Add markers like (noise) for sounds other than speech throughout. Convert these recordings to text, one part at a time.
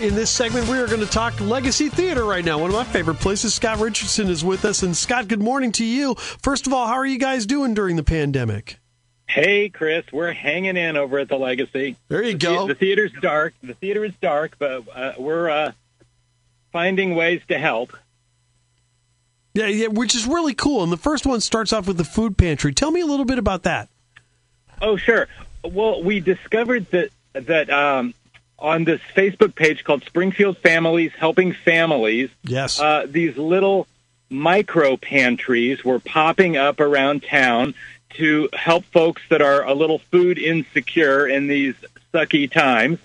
In this segment, we are going to talk Legacy Theater right now, one of my favorite places. Scott Richardson is with us. And Scott, good morning to you. First of all, how are you guys doing during the pandemic? Hey, Chris, we're hanging in over at the Legacy. There you the, go. The theater's dark. The theater is dark, but uh, we're uh, finding ways to help. Yeah, yeah, which is really cool. And the first one starts off with the food pantry. Tell me a little bit about that. Oh, sure. Well, we discovered that that um, on this Facebook page called Springfield Families Helping Families, Yes. uh, these little micro pantries were popping up around town to help folks that are a little food insecure in these sucky times.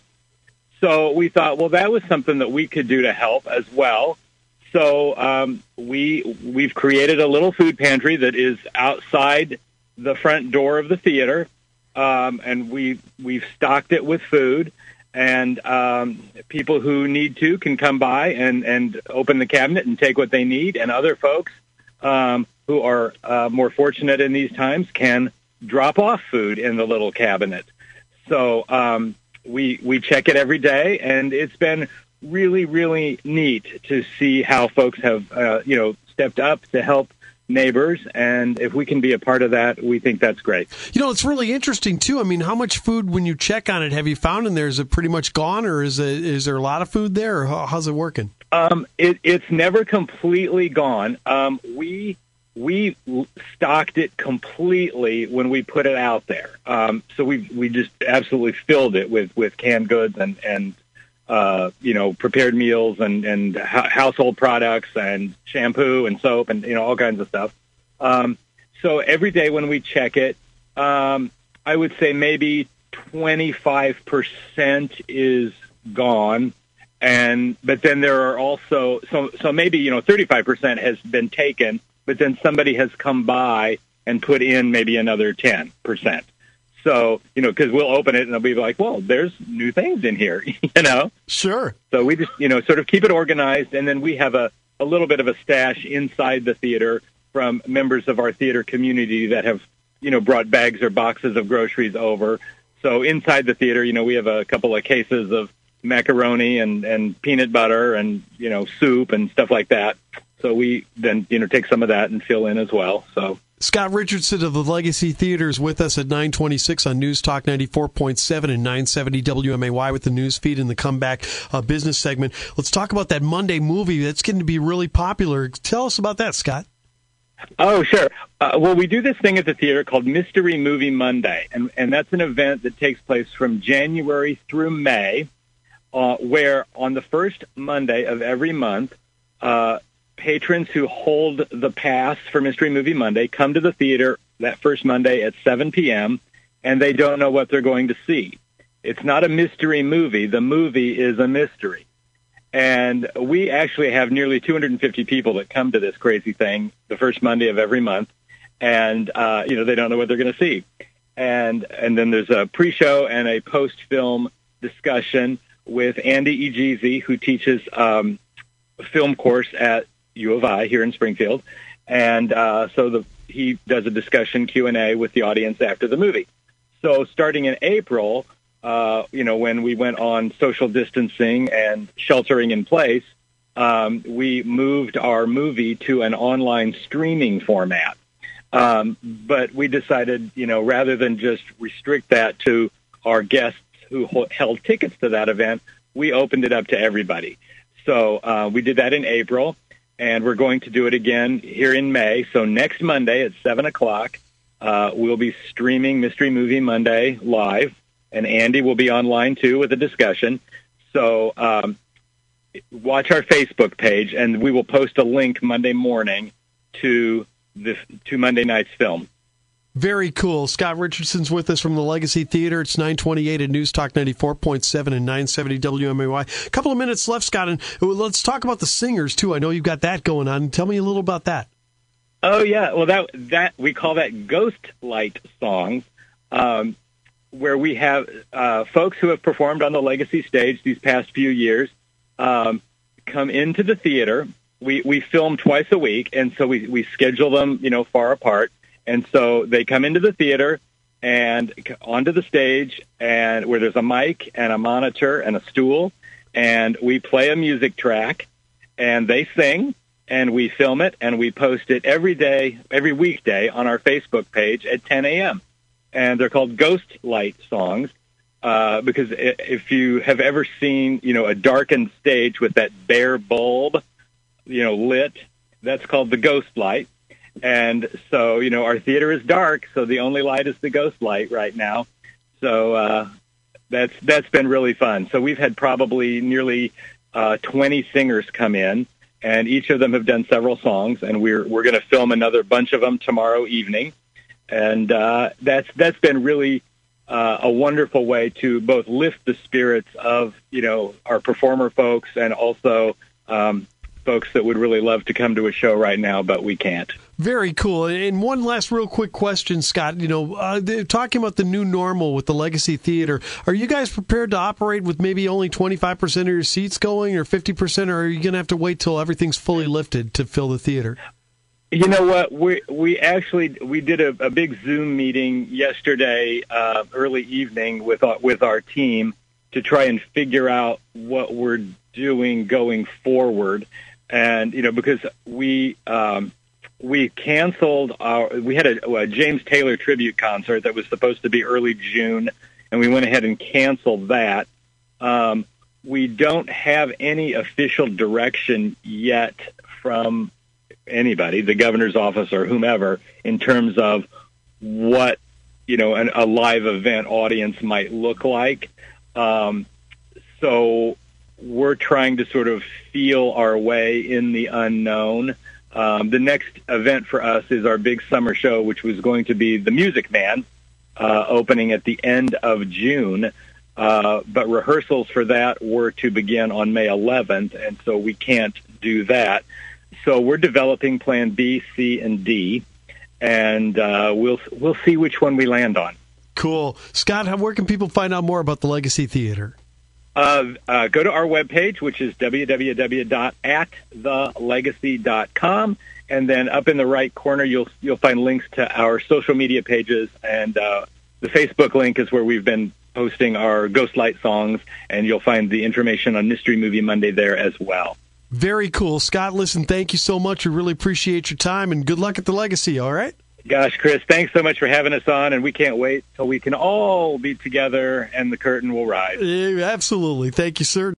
So we thought, well, that was something that we could do to help as well. So um, we we've created a little food pantry that is outside the front door of the theater, um, and we we've stocked it with food. And um, people who need to can come by and and open the cabinet and take what they need, and other folks um, who are uh, more fortunate in these times can drop off food in the little cabinet. So um, we we check it every day, and it's been really really neat to see how folks have uh, you know stepped up to help neighbors, and if we can be a part of that, we think that's great. You know, it's really interesting too. I mean, how much food when you check on it have you found in there? Is it pretty much gone, or is it is there a lot of food there, or how, how's it working? Um, it, it's never completely gone. Um, we we stocked it completely when we put it out there. Um, so we we just absolutely filled it with with canned goods and and uh, you know prepared meals and and ho- household products and shampoo and soap and you know all kinds of stuff. Um, so every day when we check it, um, I would say maybe twenty five percent is gone and but then there are also so so maybe you know 35% has been taken but then somebody has come by and put in maybe another 10% so you know because we'll open it and they'll be like well there's new things in here (laughs) you know? Sure. so we just you know sort of keep it organized and then we have a a little bit of a stash inside the theater from members of our theater community that have you know brought bags or boxes of groceries over. So inside the theater you know we have a couple of cases of macaroni and and peanut butter and you know soup and stuff like that. So we then you know take some of that and fill in as well. So Scott Richardson of the Legacy Theater is with us at 926 on News Talk 94.7 and 970 WMAY with the news feed and the comeback uh, business segment. Let's talk about that Monday movie that's getting to be really popular. Tell us about that, Scott. Oh, sure. Uh, well, we do this thing at the theater called Mystery Movie Monday, and, and that's an event that takes place from January through May, uh, where on the first Monday of every month, uh, patrons who hold the pass for Mystery Movie Monday come to the theater that first Monday at 7 p.m., and they don't know what they're going to see. It's not a mystery movie. The movie is a mystery. And we actually have nearly 250 people that come to this crazy thing the first Monday of every month, and uh, you know they don't know what they're going to see. And and then there's a pre-show and a post-film discussion with Andy Egizii, who teaches um, a film course at U of I here in Springfield, and uh, so the he does a discussion Q and A with the audience after the movie. So starting in April, uh, you know, when we went on social distancing and sheltering in place, um, we moved our movie to an online streaming format. Um, but we decided, you know, rather than just restrict that to our guests who ho- held tickets to that event, we opened it up to everybody. So uh, we did that in April, and we're going to do it again here in May. So next Monday at 7 o'clock, uh, we'll be streaming Mystery Movie Monday live, and Andy will be online too with a discussion. So um, watch our Facebook page, and we will post a link Monday morning to the to Monday night's film. Very cool. Scott Richardson's with us from the Legacy Theater. It's 928 at News Talk 94.7 and 970 WMAY. A couple of minutes left, Scott, and let's talk about the singers, too. I know you've got that going on. Tell me a little about that. Oh yeah, well that that we call that ghost light songs, um, where we have uh, folks who have performed on the Legacy stage these past few years um, come into the theater. We we film twice a week, and so we we schedule them, you know, far apart, and so they come into the theater and onto the stage, and where there's a mic and a monitor and a stool, and we play a music track, and they sing, and we film it, and we post it every day, every weekday on our Facebook page at 10 a.m. And they're called Ghost Light songs. Uh, because if you have ever seen, you know, a darkened stage with that bare bulb, you know, lit, that's called the ghost light. And so, you know, our theater is dark, so the only light is the ghost light right now. So uh, that's that's been really fun. So we've had probably nearly uh, 20 singers come in, and each of them have done several songs, and we're we're going to film another bunch of them tomorrow evening, and uh, that's that's been really uh, a wonderful way to both lift the spirits of you know our performer folks and also um, folks that would really love to come to a show right now, but we can't. Very cool. And one last real quick question, Scott. You know, uh, talking about the new normal with the Legacy Theater, are you guys prepared to operate with maybe only 25% of your seats going or 50%, or are you going to have to wait till everything's fully lifted to fill the theater? You know what? We we actually we did a, a big Zoom meeting yesterday, uh, early evening with our, with our team to try and figure out what we're doing going forward, and you know because we um, we canceled our we had a, a James Taylor tribute concert that was supposed to be early June, and we went ahead and canceled that. Um, we don't have any official direction yet from anybody, the governor's office or whomever, in terms of what you know an, a live event audience might look like. Um, so we're trying to sort of feel our way in the unknown. Um, the next event for us is our big summer show, which was going to be the Music Man, uh, opening at the end of June. Uh, but rehearsals for that were to begin on May 11th, and so we can't do that so we're developing Plan B, C, and D, and uh, we'll we'll see which one we land on. Cool, Scott. Where can people find out more about the Legacy Theater? Uh, uh, go to our webpage, which is www.atthelegacy.com, and then up in the right corner, you'll you'll find links to our social media pages, and uh, the Facebook link is where we've been posting our Ghostlight songs, and you'll find the information on Mystery Movie Monday there as well. Very cool. Scott, listen, thank you so much. We really appreciate your time and good luck at the legacy, all right? Gosh, Chris, thanks so much for having us on, and we can't wait till we can all be together and the curtain will rise. Absolutely. Thank you, sir.